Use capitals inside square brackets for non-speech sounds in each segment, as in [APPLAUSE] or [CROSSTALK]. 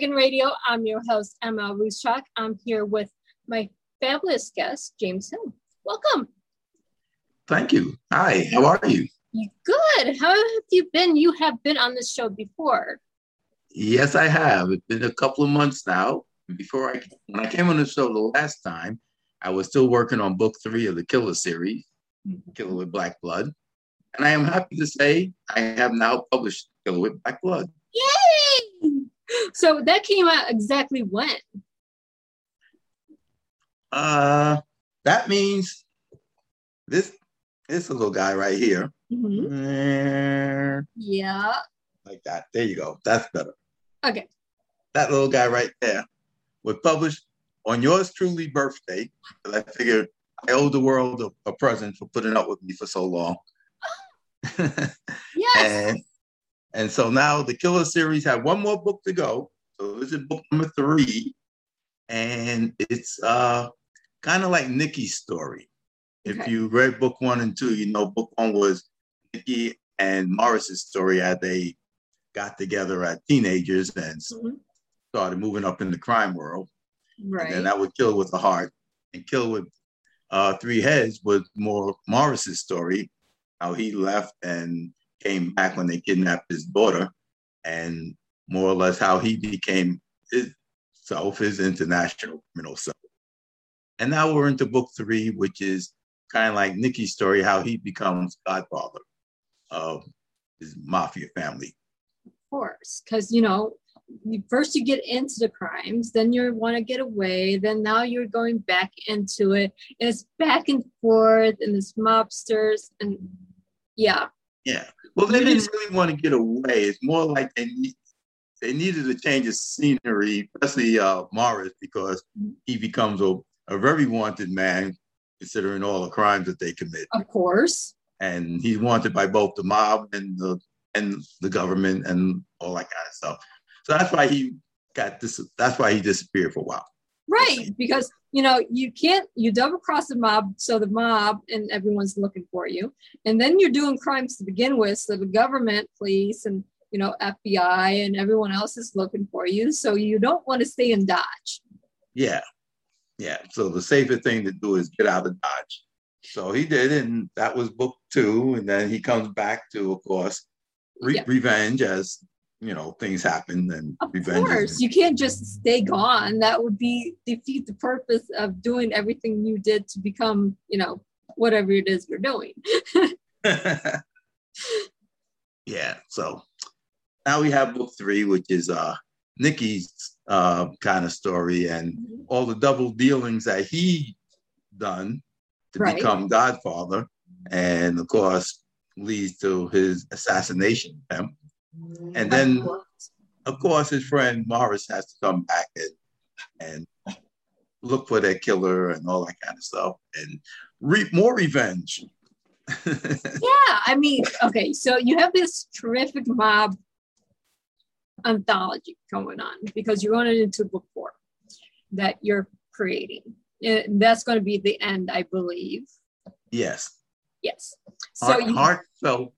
to Dove and Dragon Radio. I'm your host, Emma Ruscsak. I'm here with my fabulous guest, James Hill. Welcome. Thank you. Hi, how are you? You good. How have you been? You have been on this show before. Yes, I have. It's been a couple of months now. Before I when I came on the show the last time, I was still working on book three of the Killer series, mm-hmm. Killer with Black Blood. And I am happy to say I have now published Killer with Black Blood. Yay! So that came out exactly when? Uh that means this this little guy right here. Mm-hmm. Yeah. Like that. There you go. That's better. Okay. That little guy right there was published on yours truly birthday. I figured I owe the world a, a, present for putting up with me for so long. [LAUGHS] [GASPS] yes. and, and so now the Killer series had one more book to go. So this is book number three. And it's uh kind of like Nikki's story. If you read book one and two, you know book one was Nikki and Morris's story as they got together as teenagers and mm-hmm. started moving up in the crime world. Right. And then that would kill with the heart and kill with uh, three heads was more Morris's story, how he left and came back when they kidnapped his daughter, and more or less how he became his self, his international criminal self. And now we're into book three, which is kind of like Nikki's story, how he becomes godfather of his mafia family. Of course, because you know, first you get into the crimes, then you want to get away, then now you're going back into it. And it's back and forth, and it's mobsters, and yeah. Yeah. Well, they didn't really want to get away. It's more like they need, they needed to change the scenery, especially uh, Morris, because he becomes a, a very wanted man, considering all the crimes that they commit. Of course and he's wanted by both the mob and the and the government and all that kind of stuff. So that's why he got this. That's why he disappeared for a while. Right, because you know you can't you double cross the mob, so the mob and everyone's looking for you, and then you're doing crimes to begin with, so the government, police, and you know FBI and everyone else is looking for you, so you don't want to stay in Dodge. Yeah, yeah. So the safest thing to do is get out of Dodge. So he did, and that was book two. And then he comes back to, of course, re- yeah. revenge as you know things happen and of revenge. Of course, you can't just stay gone. That would be defeat the purpose of doing everything you did to become, you know, whatever it is you're doing. [LAUGHS] yeah. So now we have book three, which is uh Nikki's uh, kind of story and mm-hmm. all the double dealings that he done to right. become Godfather, and of course leads to his assassination. And then, of course, his friend Morris has to come back and and look for that killer and all that kind of stuff, and reap more revenge. [LAUGHS] yeah, I mean, okay, so you have this terrific mob anthology going on because you're going into book four that you're creating uh, that's going to be the end, I believe. Yes. Yes. So hard, you, so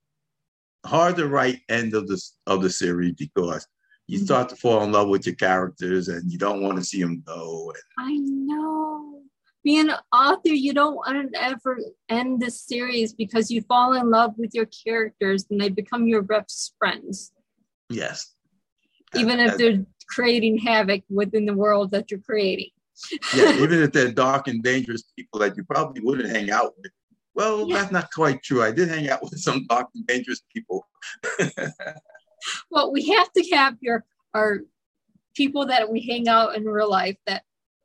hard to write end of the of the series because you mm-hmm. start to fall in love with your characters and you don't want to see them go. And, I know. Being an author, you don't want to ever end the series because you fall in love with your characters and they become your best friends. Yes. Even if they're creating havoc within the world that you're creating yeah, [LAUGHS] even if they're dark and dangerous people that you probably wouldn't hang out with. Well, yeah. that's not quite true. I did hang out with some dark and dangerous people. [LAUGHS] well, we have to have your our people that we hang out in real life that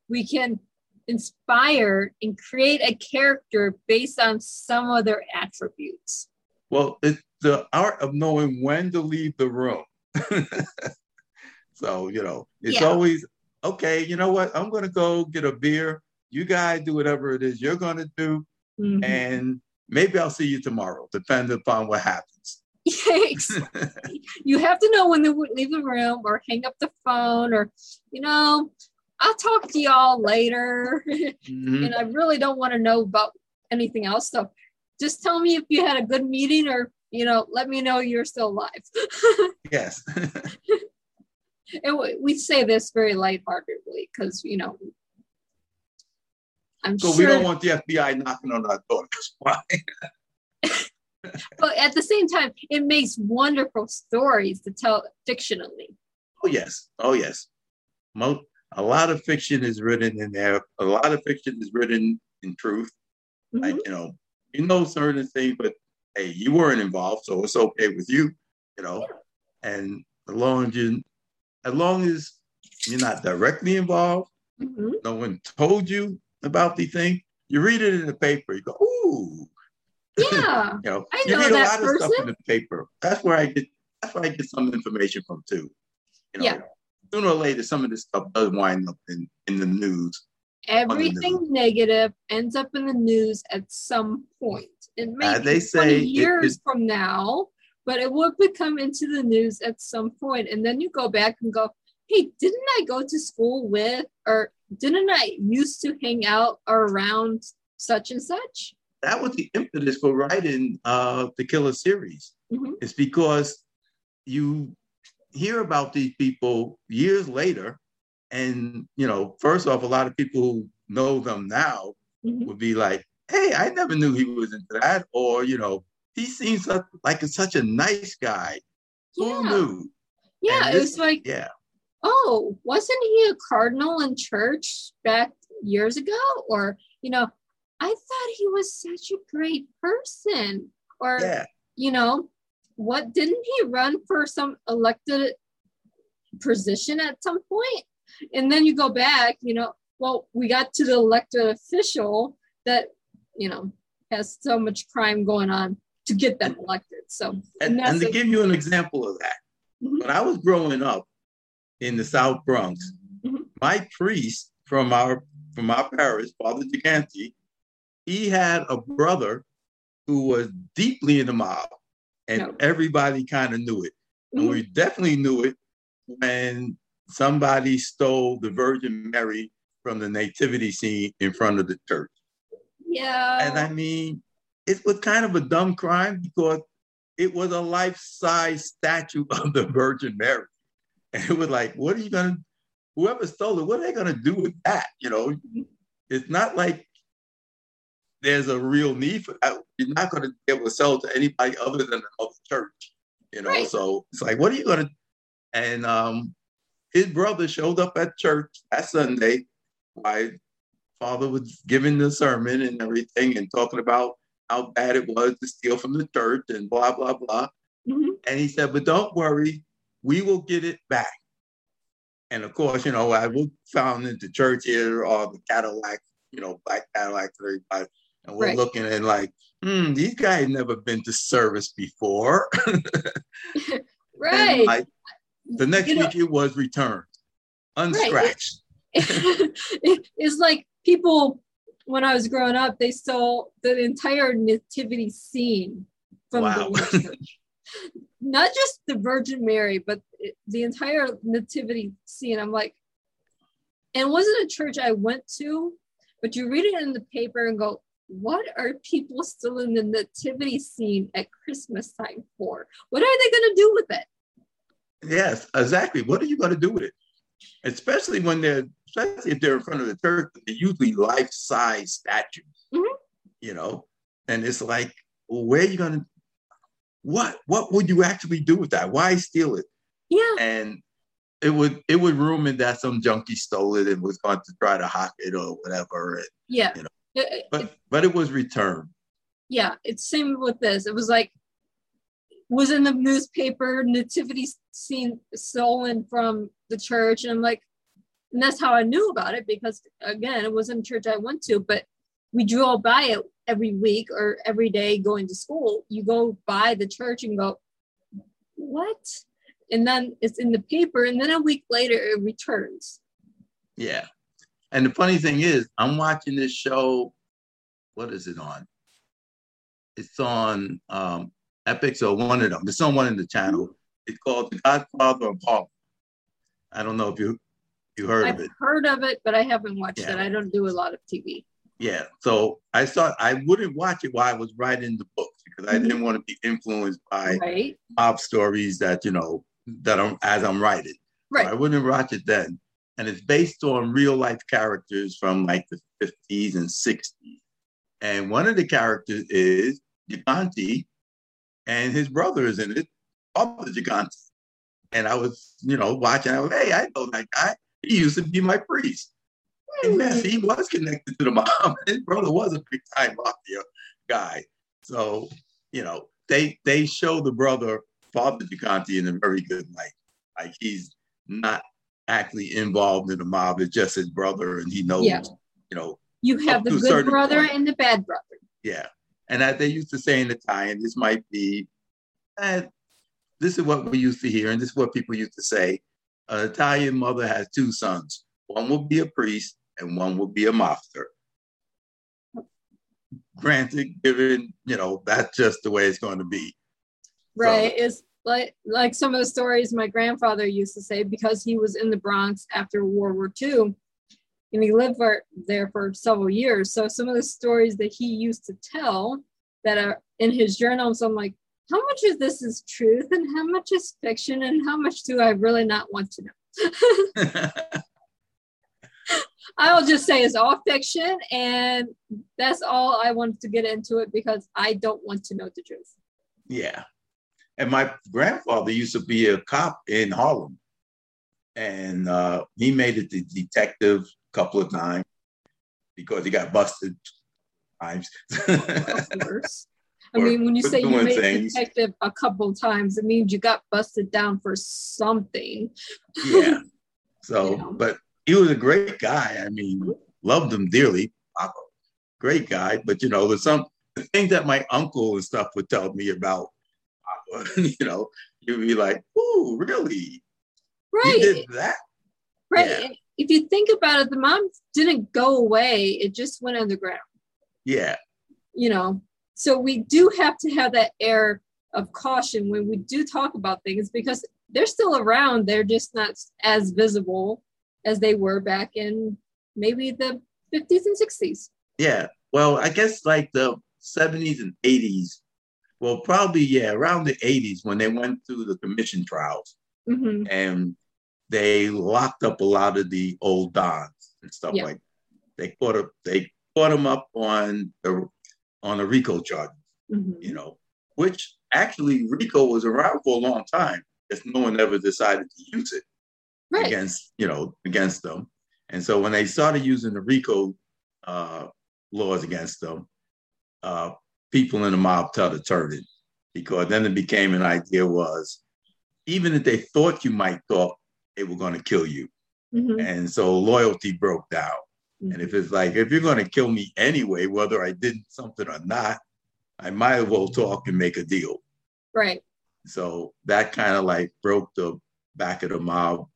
we can inspire and create a character based on some of their attributes. Well, it's the art of knowing when to leave the room. [LAUGHS] so, you know, it's yeah. always okay, you know what? I'm going to go get a beer. You guys do whatever it is you're going to do. Mm-hmm. And maybe I'll see you tomorrow, depending upon what happens. [LAUGHS] you have to know when to leave the room or hang up the phone or, you know, I'll talk to y'all later. [LAUGHS] Mm-hmm. and I really don't want to know about anything else. So just tell me if you had a good meeting or, you know, let me know you're still alive. [LAUGHS] yes. and we say this very lightheartedly because you know I'm so sure, we don't want the FBI knocking on our door. That's why. [LAUGHS] but at the same time, it makes wonderful stories to tell fictionally. Oh yes, oh yes. Most, a lot of fiction is written in there. A lot of fiction is written in truth. Mm-hmm. Like you know, you know certain things, but hey, you weren't involved, so it's okay with you. You know, yeah. and as long as you, as long as you're not directly involved, mm-hmm. no one told you about the thing. You read it in the paper. You go, ooh. Yeah, [LAUGHS] you know, I know you read a lot person. of stuff in the paper. That's where I get. That's where I get some information from too. You know, yeah. Sooner or later, some of this stuff does wind up in in the news. Everything the news. negative ends up in the news at some point. It may uh, they say years it, from now, but it will become into the news at some point, and then you go back and go, "Hey, didn't I go to school with or didn't I used to hang out around such and such? That was the impetus for writing uh, the Killer series. Mm-hmm. It's because you hear about these people years later, and you know, first off, a lot of people who know them now mm-hmm. would be like, "Hey, I never knew he was into that," or you know, he seems like such a nice guy. Who yeah. knew? Yeah, this, it was like yeah oh, wasn't he a cardinal in church back years ago? Or, you know, I thought he was such a great person. Or, yeah. you know, what didn't he run for some elected position at some point? And then you go back, you know, well, we got to the elected official that, you know, has so much crime going on to get them elected. So, and, and, and to give you an example of that, mm-hmm. when I was growing up, in the South Bronx. Mm-hmm. My priest from our from our parish, Father Gigante, he had a brother who was deeply in the mob, and no. everybody kind of knew it. Mm-hmm. And we definitely knew it when somebody stole the Virgin Mary from the nativity scene in front of the church. Yeah. And I mean, it was kind of a dumb crime because it was a life-size statue of the Virgin Mary. And it was like, what are you gonna whoever stole it, what are they gonna do with that? You know, it's not like there's a real need for that. You're not gonna be able to sell it to anybody other than another church. You know, right. so it's like, what are you gonna and um his brother showed up at church that Sunday. My father was giving the sermon and everything and talking about how bad it was to steal from the church and blah blah blah. Mm-hmm. And he said, but don't worry, we will get it back. And of course, you know, I was found in the church here, all the Cadillac, you know, black Cadillac, everybody. And we're right. looking and like, hmm, these guys never been to service before. [LAUGHS] right. Like, the next you week know, it was returned, unscratched. Right. [LAUGHS] It, it's like people, when I was growing up, they stole the entire nativity scene from wow. the church not just the Virgin Mary, but the entire nativity scene. I'm like, and wasn't a church I went to, but you read it in the paper and go, what are people still in the nativity scene at Christmas time for? What are they going to do with it? Yes, exactly. What are you going to do with it? Especially when they're, especially if they're in front of the church, they're usually life-size statues. Mm-hmm. You know, and it's like, well, where are you going to what what would you actually do with that? Why steal it? Yeah. And it would it would rumored that some junkie stole it and was going to try to hawk it or whatever. And, yeah. You know, it, but it, but it was returned. Yeah, it's same with this. It was like was in the newspaper nativity scene stolen from the church, and I'm like, and that's how I knew about it because again, it wasn't church I went to, but we drove by it every week or every day going to school. You go by the church and go, what? And then it's in the paper, and then a week later it returns. Yeah. And the funny thing is, I'm watching this show. What is it on? It's on um, Epix or one of them. It's on one of the channel. It's called The Godfather of Harlem. I don't know if you you heard I've of it. Heard of it, but I haven't watched yeah. it. I don't do a lot of TV yeah. So I thought I wouldn't watch it while I was writing the books because I didn't mm-hmm. want to be influenced by right. mob stories that you know that I'm as I'm writing. Right. So I wouldn't watch it then. And it's based on real life characters from like the 50s and 60s. And one of the characters is Gigante, and his brother is in it, Father Gigante. And I was, you know, watching. I was, hey, I know that guy. He used to be my priest. And yes, he was connected to the mob. [LAUGHS] His brother was a big time mafia guy. So, you know, they they show the brother, Father Gigante, in a very good light. Like he's not actually involved in the mob. It's just his brother, and he knows, Yeah. you know, You have the good brother point. and the bad brother. yeah. And as they used to say in Italian, this might be, eh, this is what we used to hear, and this is what people used to say. An Italian mother has two sons. One will be a priest, and one will be a mobster. Granted, given you know that's just the way it's going to be. Right. It's like like some of the stories my grandfather used to say because he was in the Bronx after World War II and he lived for, there for several years. So some of the stories that he used to tell that are in his journals, I'm like, how much of this is truth and how much is fiction and how much do I really not want to know? [LAUGHS] [LAUGHS] I'll just say it's all fiction and that's all I wanted to get into it because I don't want to know the truth. Yeah. And my grandfather used to be a cop in Harlem. And uh, he made it to detective a couple of times because he got busted times. of [LAUGHS] course. I mean, when you say you made things. detective a couple times, it means you got busted down for something. yeah. [LAUGHS] So, but he was a great guy. I mean, loved him dearly. Great guy. But, you know, there's some the things that my uncle and stuff would tell me about, Papa, [LAUGHS] you know, you'd be like, ooh, really? Right. did that? right. yeah. If you think about it, the mom didn't go away, it just went underground, Yeah. you know. So we do have to have that air of caution when we do talk about things because they're still around. They're just not as visible as they were back in maybe the 50s and 60s. Yeah. Well, I guess like the 70s and 80s. Well, probably, yeah, around the 80s when they went through the commission trials hmm and they locked up a lot of the old dons and stuff Yeah. like they caught up they caught them up on the on the RICO charge, hmm you know, which actually RICO was around for a long time. if no one ever decided to use it Right. against you know against them and so when they started using the rico uh, laws against them uh, people in the mob started turning because then it became an idea was even if they thought you might thought they were going to kill you Mhm. and so loyalty broke down and if it's like if you're going to kill me anyway whether i did something or not i might as well talk and make a deal Right. so that kind of like broke the back of the mob.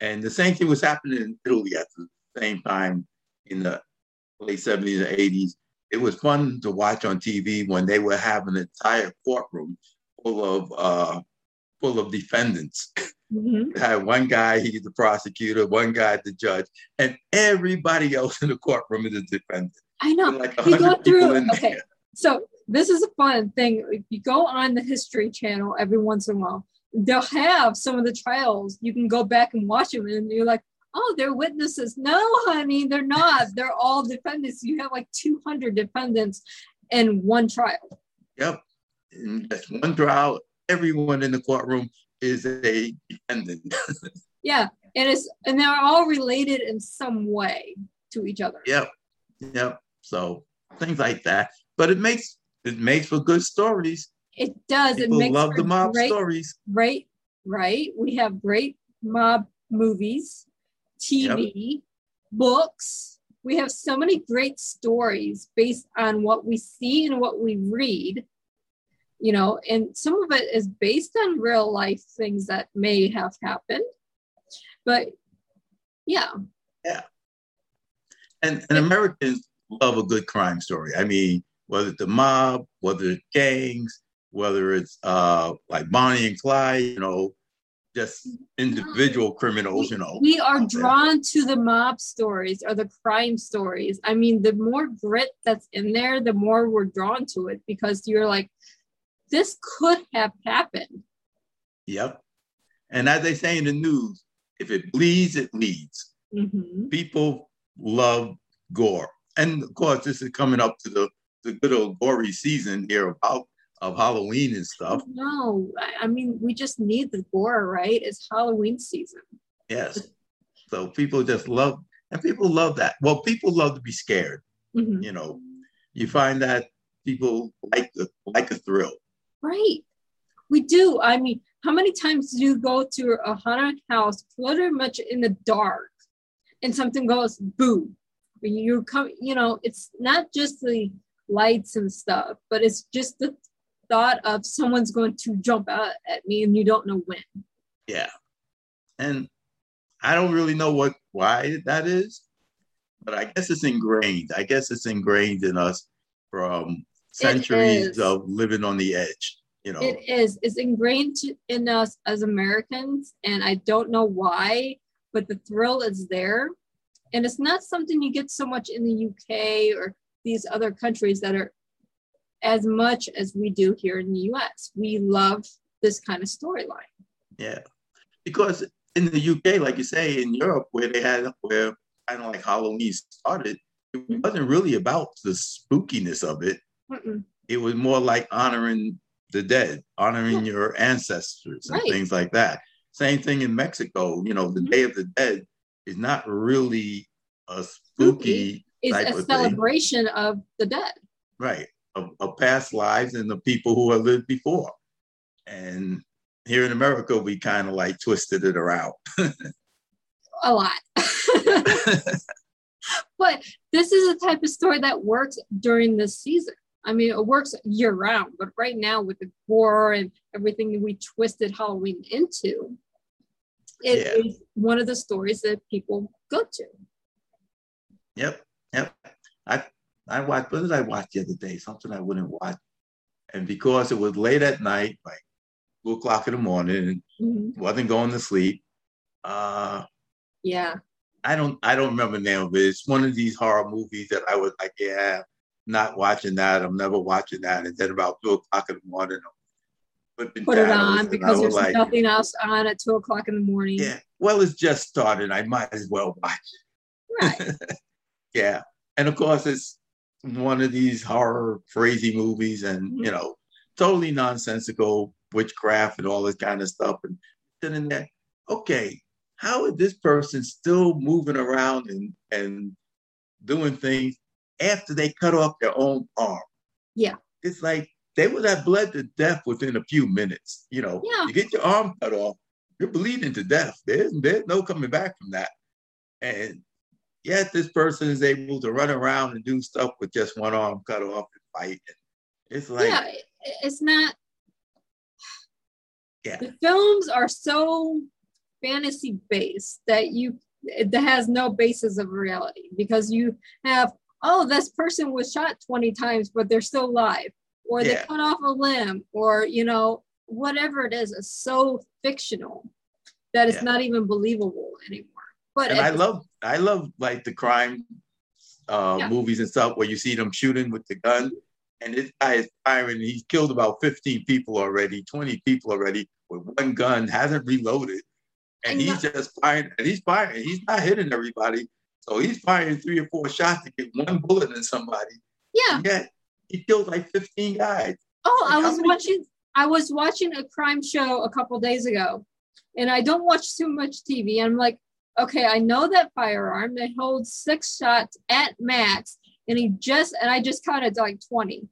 And the same thing was happening in Italy at the same time in the late 70s and 80s. It was fun to watch on TV when they would have an entire courtroom full of uh, full of defendants. Mhm. Had one guy, he's the prosecutor, one guy, the judge, and everybody else in the courtroom is a defendant. I know. Like You go through. Okay. there. So this is a fun thing. If you go on the History Channel every once in a while, they'll have some of the trials. You can go back and watch them, and you're like, "Oh, they're witnesses." No, honey, they're not. They're all defendants. You have like 200 defendants in one trial. Yep. In just one trial, everyone in the courtroom is a defendant. [LAUGHS] Yeah, and it's and they're all related in some way to each other. yep. Yep. So things like that. But it makes it makes for good stories. It does. People it makes love the mob great stories. right right we have great mob movies tv books we have so many great stories based on what we see and what we read you know and some of it is based on real life things that may have happened but yeah And and Americans love a good crime story. I mean, whether it's the mob, whether it's gangs, whether it's uh like Bonnie and Clyde, you know, just individual criminals, you know. we are drawn to the mob stories or the crime stories i mean the more grit that's in there the more we're drawn to it because you're like this could have happened Yep. And as they say in the news, if it bleeds, it leads. Mhm. People love gore. And of course, this is coming up to the, the good old gory season here about of Halloween and stuff. No, I- mean, we just need the gore, right? It's Halloween season. Yes. So people just love, and people love that. Well, people love to be scared. Mhm. You know, you find that people like the, like a thrill. Right. We do. I mean, how many times do you go to a haunted house pretty much in the dark and something goes boo? When you come, you know, it's not just the lights and stuff, but it's just the thought of someone's going to jump out at me and you don't know when. Yeah. And I don't really know what why that is, but I guess it's ingrained. I guess it's ingrained in us from centuries of living on the edge. You know, It is. It's ingrained in us as Americans, and I don't know why, but the thrill is there. And it's not something you get so much in the UK or these other countries that are as much as we do here in the US. We love this kind of storyline. yeah. Because in the UK, like you say, in Europe, where they had where kind of like Halloween started, it Mhm. wasn't really about the spookiness of it. Mm-mm. It was more like honoring the dead, honoring your ancestors and Right. things like that. Same thing in Mexico. You know, the Mhm. Day of the Dead is not really a Spooky. spooky, It's a of thing. celebration of the dead. right, of, of past lives and the people who have lived before. And here in America, we kind of like twisted it around. A lot. [LAUGHS] but this is a type of story that works during this season. I mean, it works year round, but right now with the gore and everything that we twisted Halloween into, it Yeah. is one of the stories that people go to. Yep, yep. I I watched. What did I watch the other day? Something I wouldn't watch, and because it was late at night, like two o'clock in the morning, and Mhm. wasn't going to sleep. Uh, Yeah. I don't I don't remember the name of it. It's one of these horror movies that I was like, yeah, not watching that. I'm never watching that. And then about two o'clock in the morning, I'm Put it on because there's like, nothing else on at two o'clock in the morning. Yeah, well, it's just started. I might as well watch Right. [LAUGHS] yeah, and of course, it's one of these horror crazy movies, and Mhm. you know, totally nonsensical witchcraft and all this kind of stuff. And sitting there, okay, how is this person still moving around and and doing things after they cut off their own arm? Yeah. it's like they would have bled to death within a few minutes. You know, Yeah. you get your arm cut off, you're bleeding to death. There's there's no coming back from that. And yet this person is able to run around and do stuff with just one arm cut off and fight. It's like yeah. It's not Yeah. the films are so fantasy based that you it has no basis of reality because you have oh this person was shot 20 times but they're still alive or they cut off a limb or you know whatever it is is so fictional that it's Yeah. not even believable anymore but and I the- love I love like the crime uh, Yeah. movies and stuff where you see them shooting with the gun, and this guy is firing. He's killed about fifteen people already, twenty people already with one gun, hasn't reloaded, and I he's just firing. And he's firing. He's not hitting everybody, so he's firing three or four shots to get one bullet in somebody. yeah And yet he killed like fifteen guys. Oh, I Like, how was many- watching. I was watching a crime show a couple days ago, and I don't watch too much TV. I'm like, okay, I know that firearm that holds six shots at max, and he just and I just counted like twenty.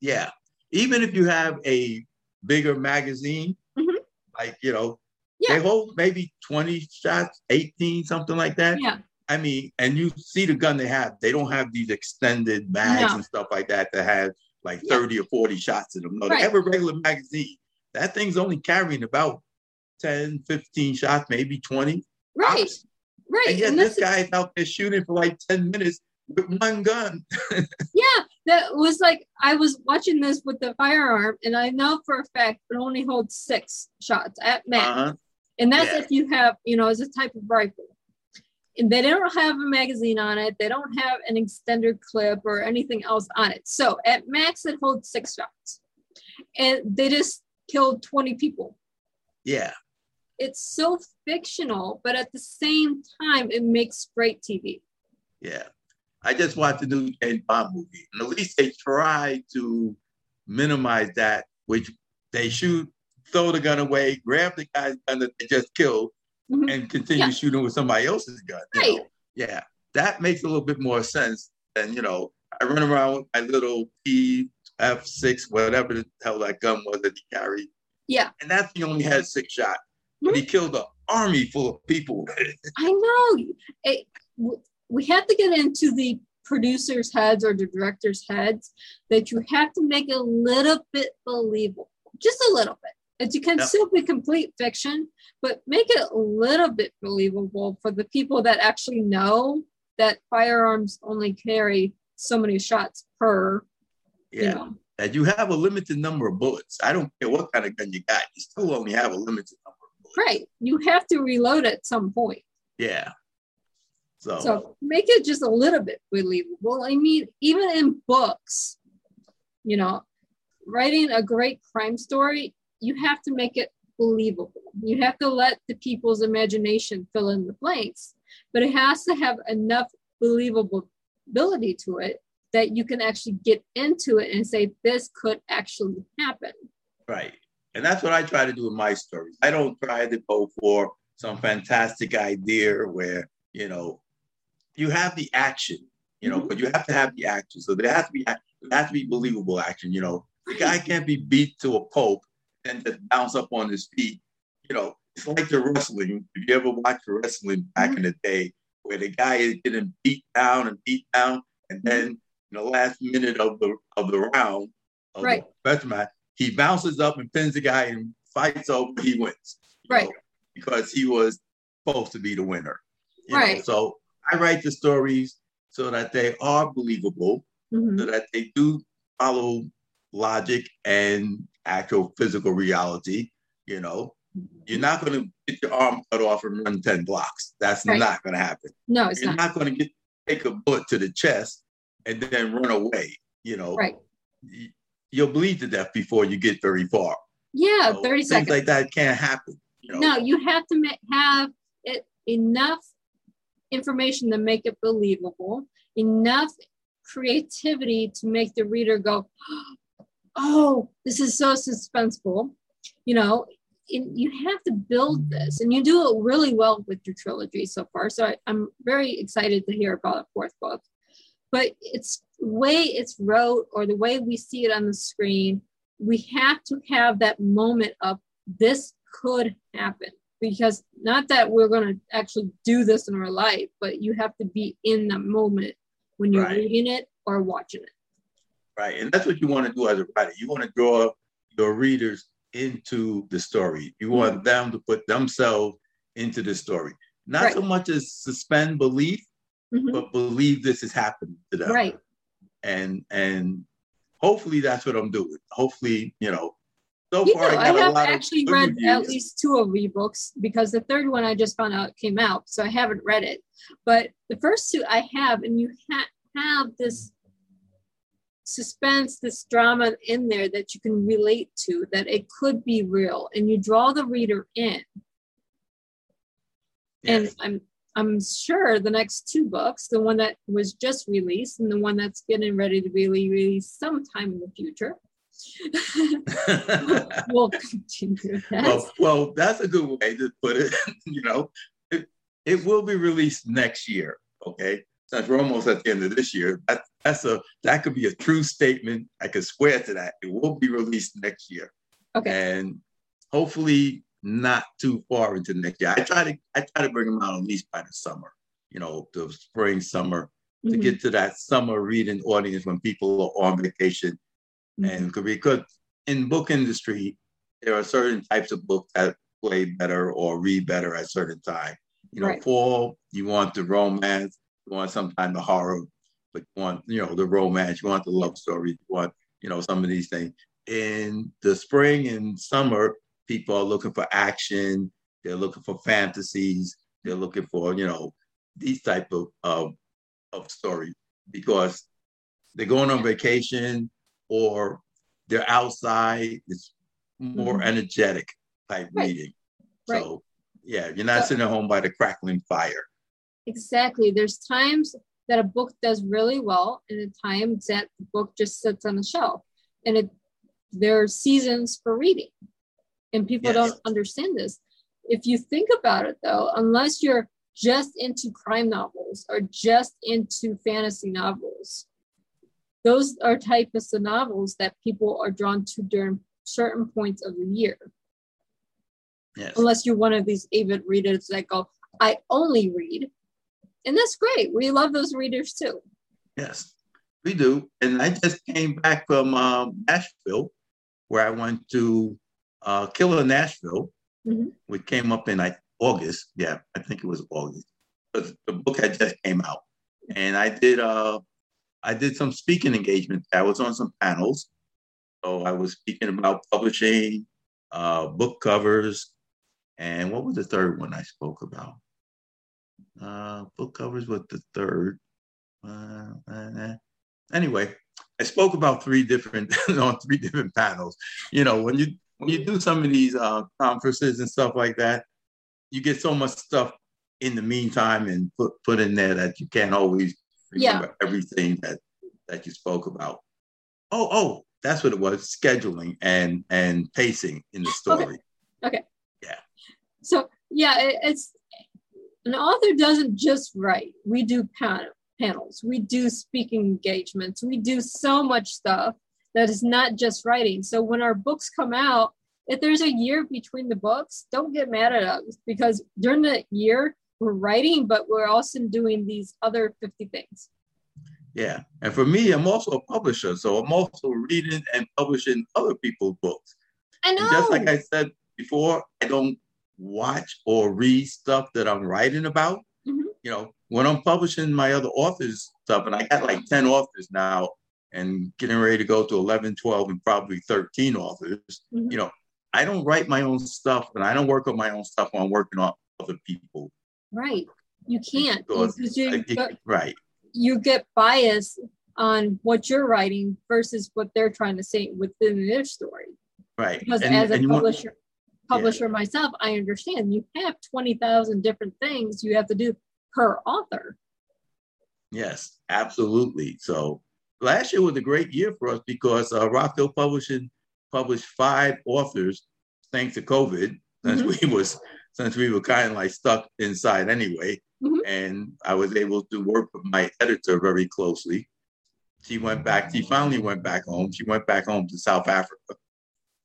Yeah. Even if you have a bigger magazine, Mhm. like, you know, Yeah. they hold maybe 20 shots, 18, something like that. Yeah, I mean, and you see the gun they have, they don't have these extended mags No. and stuff like that that have like Yeah. 30 or 40 shots in them. No, Right. they have a regular magazine. That thing's only carrying about 10, 15 shots, maybe 20. Right, right. And yet And this this, guy's out there shooting for like 10 minutes with one gun. [LAUGHS] yeah, that was like I was watching this with the firearm, and I know for a fact it only holds six shots at max. Uh-huh. And that's Yeah. if you have, you know, as a type of rifle. And they don't have a magazine on it. They don't have an extender clip or anything else on it. So at max, it holds six shots. And they just killed 20 people. Yeah. It's so fictional, but at the same time, it makes great TV. Yeah. I just watched the new James Bond movie, and at least they try to minimize that, which they shoot, throw the gun away, grab the guy's gun that they just killed, mm-hmm. and continue yeah. shooting with somebody else's gun. Right. Know? Yeah, that makes a little bit more sense than you know. I run around with my little P F six, whatever the hell that gun was that he carried. Yeah, and that thing only had six shots. Mm-hmm. He killed an army full of people. I know. It, we have to get into the producers' heads or the directors' heads that you have to make it a little bit believable, just a little bit. It you can yep. still be complete fiction, but make it a little bit believable for the people that actually know that firearms only carry so many shots per. Yeah. You know. That you have a limited number of bullets. I don't care what kind of gun you got, you still only have a limited number. Right. You have to reload at some point. Yeah. So, so make it just a little bit believable. I mean, even in books, you know, writing a great crime story, you have to make it believable. You have to let the people's imagination fill in the blanks, but it has to have enough believability to it that you can actually get into it and say, this could actually happen. Right. And that's what I try to do in my stories. I don't try to go for some fantastic idea where, you know, you have the action, you know, mm-hmm. but you have to have the action. So there has to be there has to be believable action. You know, the guy can't be beat to a pulp and just bounce up on his feet. You know, it's like the wrestling. If you ever watch wrestling back mm-hmm. in the day, where the guy is getting beat down and beat down, and mm-hmm. then in the last minute of the of the round of right. the best match, he bounces up and pins the guy and fights over. He wins, right? Know, because he was supposed to be the winner. right. Know? So I write the stories so that they are believable, mm-hmm. so that they do follow logic and actual physical reality. You know, you're not going to get your arm cut off and run 10 blocks. That's right. not going to happen. No, it's you're not, not going to get take a bullet to the chest and then run away. You know, right. You'll bleed to death before you get very far. Yeah, so 30 things seconds. like that can't happen. You know? No, you have to ma- have it enough information to make it believable, enough creativity to make the reader go, [GASPS] oh, this is so suspenseful. You know, you have to build this, and you do it really well with your trilogy so far. So I, I'm very excited to hear about a fourth book. But it's way it's wrote or the way we see it on the screen, we have to have that moment of this could happen because not that we're going to actually do this in our life, but you have to be in the moment when you're right. reading it or watching it. Right. And that's what you want to do as a writer. You want to draw your readers into the story. You want them to put themselves into the story. Not right. so much as suspend belief, mm-hmm. but believe this is happening to them. Right. And and hopefully that's what I'm doing. Hopefully, you know, so you far, know, I, I have actually read reviews. at least two of the books because the third one I just found out came out, so I haven't read it. But the first two I have, and you ha- have this suspense, this drama in there that you can relate to, that it could be real, and you draw the reader in. Yes. And I'm I'm sure the next two books, the one that was just released and the one that's getting ready to be released sometime in the future, [LAUGHS] we'll continue that. Well, well, that's a good way to put it. [LAUGHS] you know, it, it will be released next year. Okay, since we're almost at the end of this year, that, that's a that could be a true statement. I could swear to that. It will be released next year. Okay, and hopefully not too far into next year. I try to I try to bring them out at least by the summer. You know, the spring summer mm-hmm. to get to that summer reading audience when people are on vacation Mm-hmm. And because in book industry, there are certain types of books that play better or read better at certain time. You know, right. fall, you want the romance, you want sometimes the horror, but you want, you know, the romance, you want the love story, you want, you know, some of these things. In the spring and summer, people are looking for action, they're looking for fantasies, they're looking for, you know, these type of of, of stories because they're going on vacation, or they're outside. It's more mm-hmm. energetic type right. reading. Right. So Yeah, you're not So- sitting at home by the crackling fire. Exactly. There's times that a book does really well, and the times that the book just sits on the shelf. And it there are seasons for reading. And people Yes. don't understand this. If you think about it though, unless you're just into crime novels or just into fantasy novels, those are types of novels that people are drawn to during certain points of the year Yes. unless you're one of these avid readers that go, I only read. And that's great. We love those readers too. Yes, we do. And I just came back from um, Nashville, where I went to uh, Killer Nashville, Mhm. which came up in like August. Yeah, I think it was August. But the book had just came out, and I did uh, I did some speaking engagements. I was on some panels, so I was speaking about publishing, uh, book covers, and what was the third one I spoke about? Uh, book covers was the third. Uh, uh, anyway, I spoke about three different [LAUGHS] on three different panels. You know, when you when you do some of these uh, conferences and stuff like that, you get so much stuff in the meantime and put put in there that you can't always remember everything that that you spoke about. Oh, oh, that's what it was: scheduling and and pacing in the story. Okay. okay. Yeah. So yeah, it, it's an author doesn't just write. We do pan- panels, we do speaking engagements, we do so much stuff that is not just writing. So when our books come out, if there's a year between the books, don't get mad at us because during the year we're writing, but we're also doing these other 50 things. Yeah. And for me, I'm also a publisher. So I'm also reading and publishing other people's books. I know. And just like I said before, I don't watch or read stuff that I'm writing about. Mhm. You know, when I'm publishing my other authors stuff, and I got like 10 authors now and getting ready to go to 11, 12, and probably 13 authors, Mhm. you know, I don't write my own stuff and I don't work on my own stuff when I'm working on other people. right. You can't Because you, it- right. you get bias on what you're writing versus what they're trying to say within their story. Right. Because And- as a you want- publisher, publisher myself, I understand you have 20,000 different things you have to do per author. Yes, absolutely. So last year was a great year for us because uh, Rockville Publishing published five authors thanks to COVID, since we [LAUGHS] was since we were kind of like stuck inside anyway. Mhm. And I was able to work with my editor very closely. She went back. She finally went back home. She went back home to South Africa.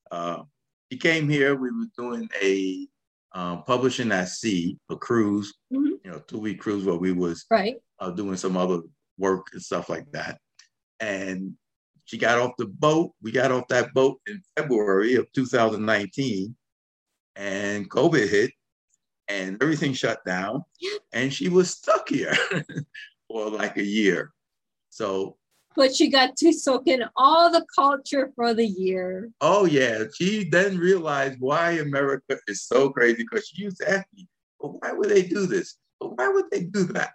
Uh, she came here. We were doing a uh, publishing at sea, a cruise, Mhm. you know, two week cruise where we was Right. uh, doing some other work and stuff like that. And she got off the boat. We got off that boat in February of 2019, and COVID hit, and everything shut down, and she was stuck here [LAUGHS] for like a year. So, But she got to soak in all the culture for the year. oh yeah, she then realized why America is so crazy because she used to ask me, well, why would they do this? Well, why would they do that?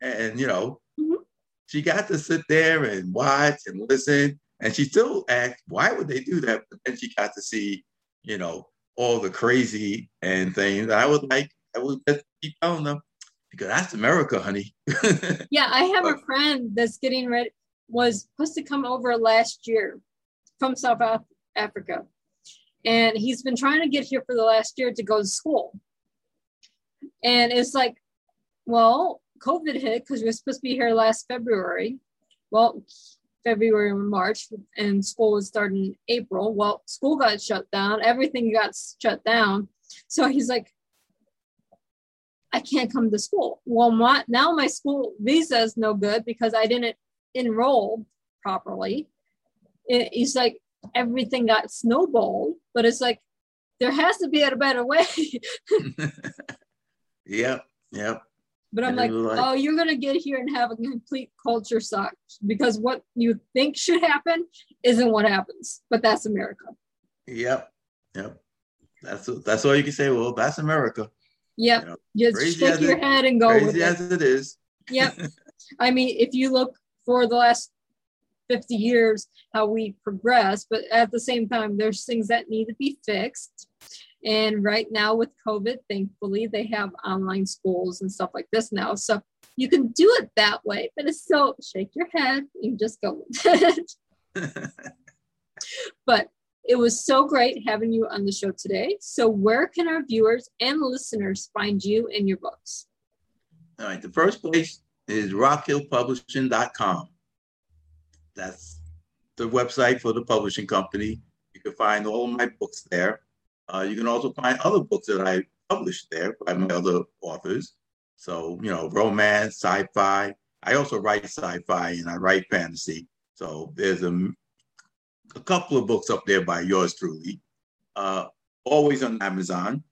And you know. She got to sit there and watch and listen. And she still asked, why would they do that? But then she got to see, you know, all the crazy and things. I would like, I would just keep telling them, because that's America, honey. [LAUGHS] Yeah, I have a friend that's getting ready, was supposed to come over last year from South Africa. And he's been trying to get here for the last year to go to school. And it's like, well, COVID hit because we were supposed to be here last February. Well, February and March, and school was starting in April. Well, school got shut down, everything got shut down. So [LAUGHS] he's like, I can't come to school. Well, my, now my school visa is no good because I didn't enroll properly. It, it's like everything got snowballed, but it's like there has to be a better way. [LAUGHS] [LAUGHS] yep, yep. But I'm like, like- oh, you're gonna get here and have a complete culture shock because what you think should happen isn't what happens. But that's America. Yep, yep. That's that's all you can say. Well, that's America. Yep. Yeah. Just Crazy shake your it- head and go with Crazy it. as it is. Yep. [LAUGHS] I mean, if you look for the last 50 years, how we progress, but at the same time, there's things that need to be fixed. And right now with COVID, thankfully, they have online schools and stuff like this now. So you can do it that way, but it's still shake your head and just go with it. [LAUGHS] [LAUGHS] but it was so great having you on the show today. So, where can our viewers and listeners find you and your books? All right. The first place is rockhillpublishing.com. That's the website for the publishing company. You can find all my books there. Uh, you can also find other books that I published there by my other authors. So, you know, romance, sci fi. I also write sci fi and I write fantasy. So, there's a, a couple of books up there by yours truly, uh, always on Amazon.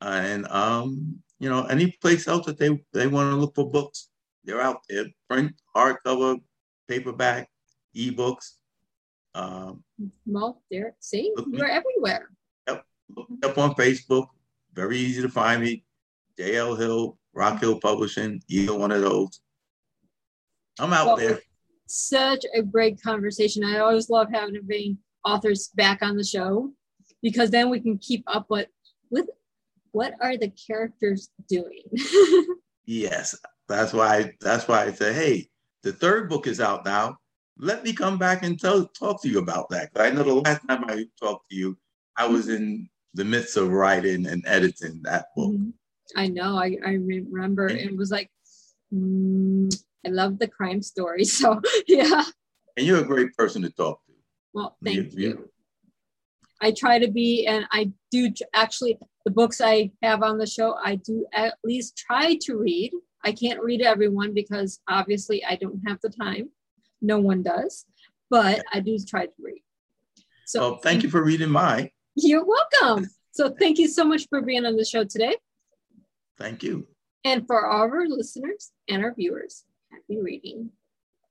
And, um, you know, any place else that they, they want to look for books, they're out there print, hardcover, paperback, ebooks. Um, well, there, see, we're everywhere. Look up on Facebook. Very easy to find me. JL Hill, Rock Hill Publishing, either one of those. I'm out well, there. Such a great conversation. I always love having authors back on the show because then we can keep up with with what are the characters doing. [LAUGHS] yes, that's why. That's why I say, hey, the third book is out now let me come back and tell, talk to you about that. I know the last time I talked to you, I was in the midst of writing and editing that book. Mm-hmm. I know. I, I remember and, it was like, mm, I love the crime story. [LAUGHS] So, yeah. And you're a great person to talk to. Well, thank you. you. I try to be, and I do actually, the books I have on the show, I do at least try to read. I can't read everyone because obviously I don't have the time no one does, but I do try to read. So well, thank you for reading mine. You're welcome. So thank you so much for being on the show today. Thank you. And for all of our listeners and our viewers, happy reading.